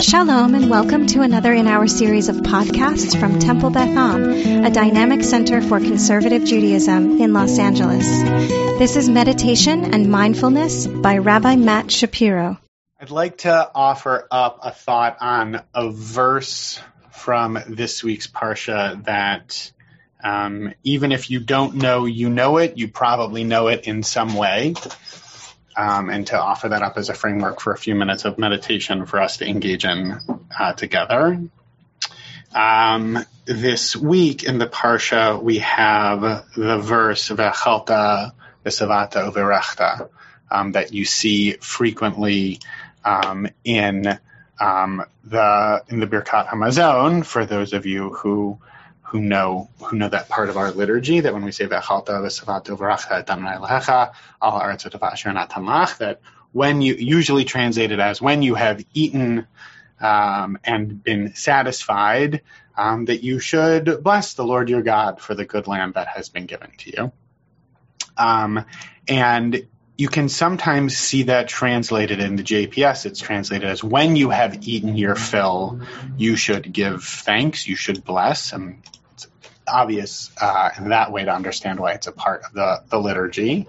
Shalom and welcome to another in our series of podcasts from Temple Beth Am, a dynamic center for conservative Judaism in Los Angeles. This is Meditation and Mindfulness by Rabbi Matt Shapiro. I'd like to offer up a thought on a verse from this week's Parsha that um, even if you don't know you know it, you probably know it in some way um, and to offer that up as a framework for a few minutes of meditation for us to engage in uh, together. Um, this week in the Parsha, we have the verse, V'achalta v'savata uverachta, um, that you see frequently um, in um, the in the Birkat Hamazon. For those of you who who know who know that part of our liturgy that when we say v'achalta v'savatu v'racha etanai lehecha al haaretz that when you usually translated as when you have eaten um, and been satisfied um, that you should bless the Lord your God for the good land that has been given to you. Um, and you can sometimes see that translated in the JPS. It's translated as when you have eaten your fill, you should give thanks, you should bless. And obvious uh, in that way to understand why it's a part of the, the liturgy.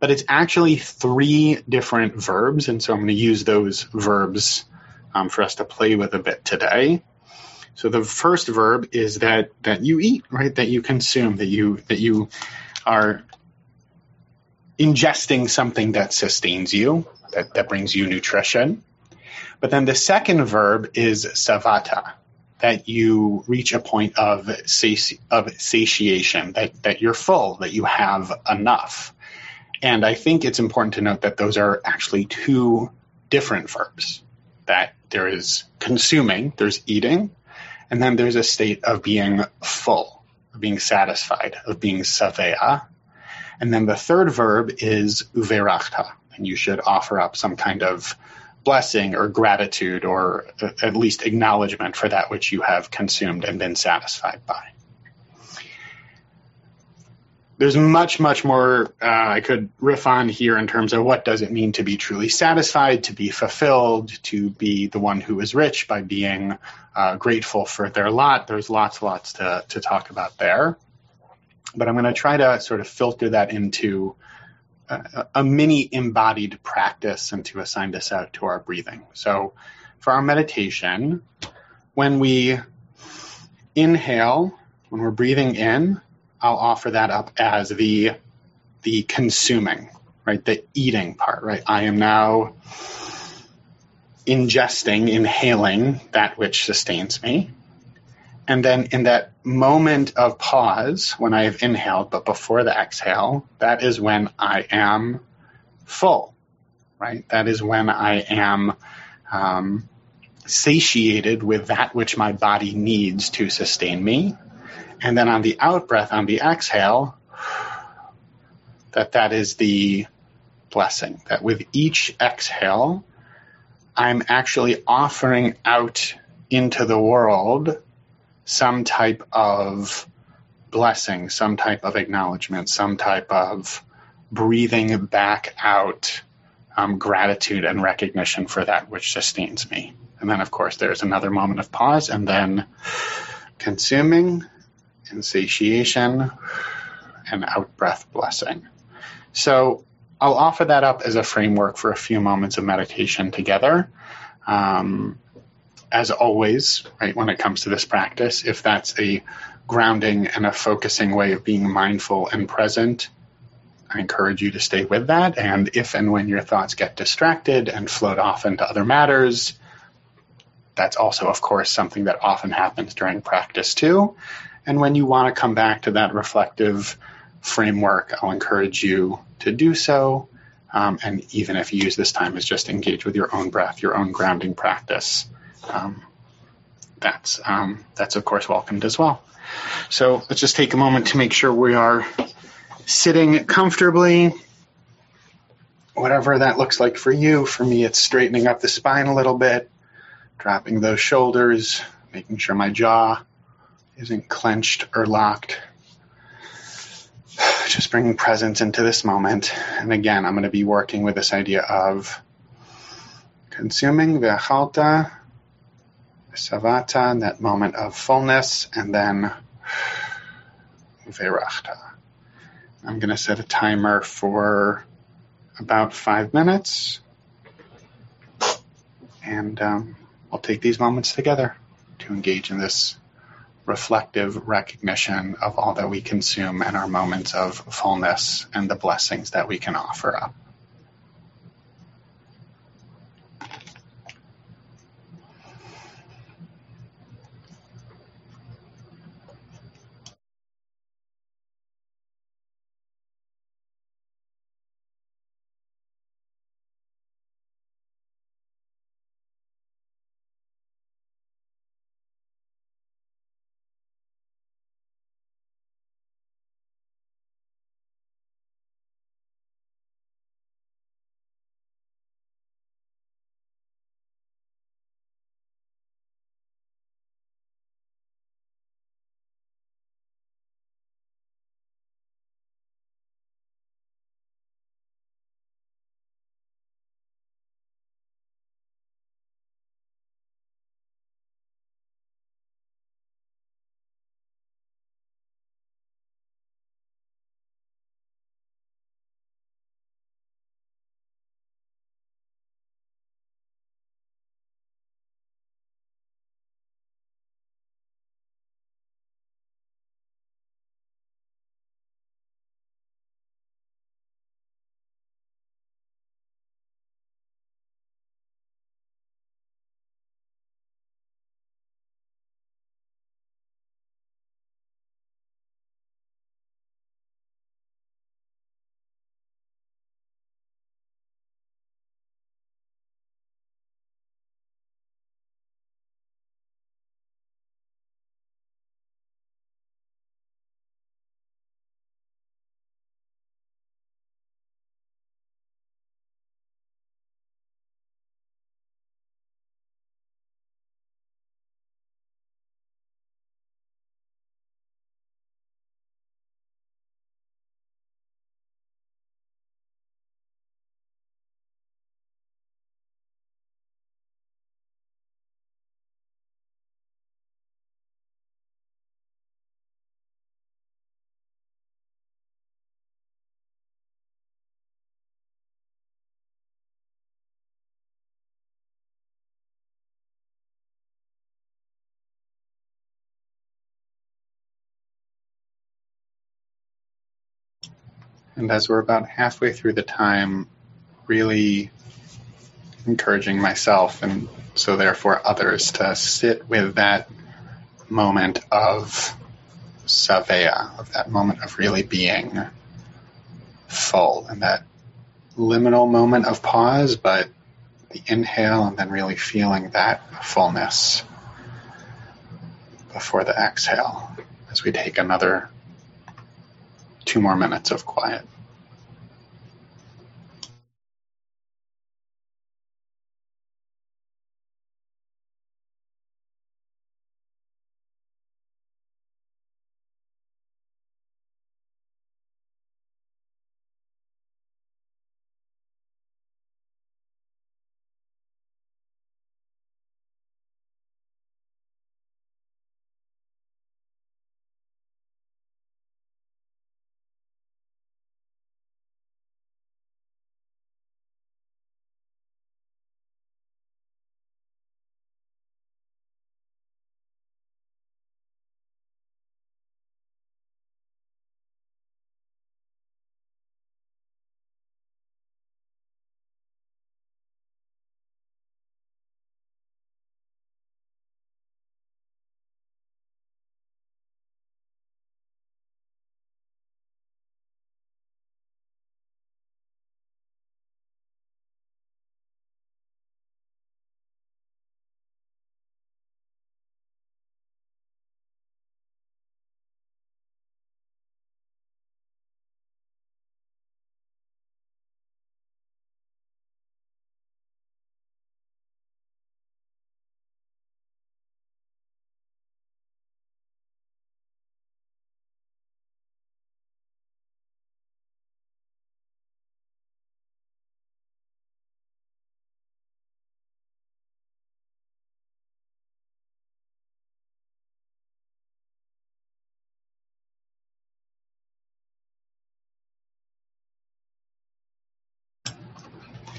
But it's actually three different verbs, and so I'm going to use those verbs um, for us to play with a bit today. So the first verb is that that you eat, right? That you consume, that you that you are ingesting something that sustains you, that, that brings you nutrition. But then the second verb is savata, that you reach a point of, sati- of satiation, that, that you're full, that you have enough. And I think it's important to note that those are actually two different verbs. That there is consuming, there's eating, and then there's a state of being full, of being satisfied, of being savea. And then the third verb is uverachta, and you should offer up some kind of blessing or gratitude or at least acknowledgement for that which you have consumed and been satisfied by. There's much, much more uh, I could riff on here in terms of what does it mean to be truly satisfied, to be fulfilled, to be the one who is rich by being uh, grateful for their lot. There's lots, lots to, to talk about there. But I'm going to try to sort of filter that into a, mini embodied practice and to assign this out to our breathing. So for our meditation, when we inhale, when we're breathing in, I'll offer that up as the the consuming, right? The eating part, right? I am now ingesting, inhaling that which sustains me. And then in that moment of pause, when I have inhaled, but before the exhale, that is when I am full, right? That is when I am um, satiated with that which my body needs to sustain me. And then on the out breath, on the exhale, that that is the blessing. That with each exhale, I'm actually offering out into the world some type of blessing, some type of acknowledgement, some type of breathing back out um, gratitude and recognition for that which sustains me. And then, of course, there's another moment of pause, and then consuming, insatiation, and out breath blessing. So I'll offer that up as a framework for a few moments of meditation together. Um, as always, right, when it comes to this practice, if that's a grounding and a focusing way of being mindful and present, I encourage you to stay with that. And if and when your thoughts get distracted and float off into other matters, that's also, of course, something that often happens during practice too. And when you want to come back to that reflective framework, I'll encourage you to do so. Um, and even if you use this time as just engage with your own breath, your own grounding practice um, that's um, that's of course welcomed as well. So let's just take a moment to make sure we are sitting comfortably. Whatever that looks like for you. For me, it's straightening up the spine a little bit, dropping those shoulders, making sure my jaw isn't clenched or locked. Just bringing presence into this moment. And again, I'm going to be working with this idea of consuming v'achalta Savata, that moment of fullness, and then Virachta. I'm going to set a timer for about five minutes, and um, we'll take these moments together to engage in this reflective recognition of all that we consume and our moments of fullness and the blessings that we can offer up. And as we're about halfway through the time, really encouraging myself and so therefore others to sit with that moment of saveya, of that moment of really being full and that liminal moment of pause, but the inhale and then really feeling that fullness before the exhale as we take another two more minutes of quiet.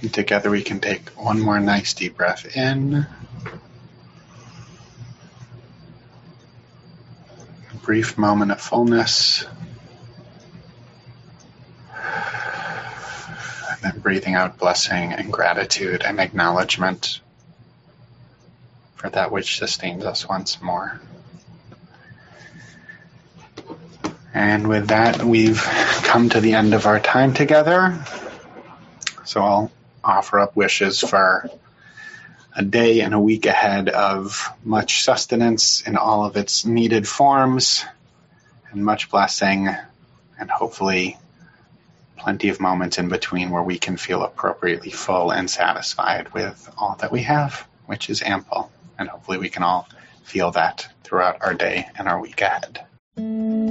And together we can take one more nice deep breath in. A brief moment of fullness. And then breathing out blessing and gratitude and acknowledgement for that which sustains us once more. And with that, we've come to the end of our time together. So I'll offer up wishes for a day and a week ahead of much sustenance in all of its needed forms and much blessing and hopefully plenty of moments in between where we can feel appropriately full and satisfied with all that we have, which is ample. And hopefully we can all feel that throughout our day and our week ahead.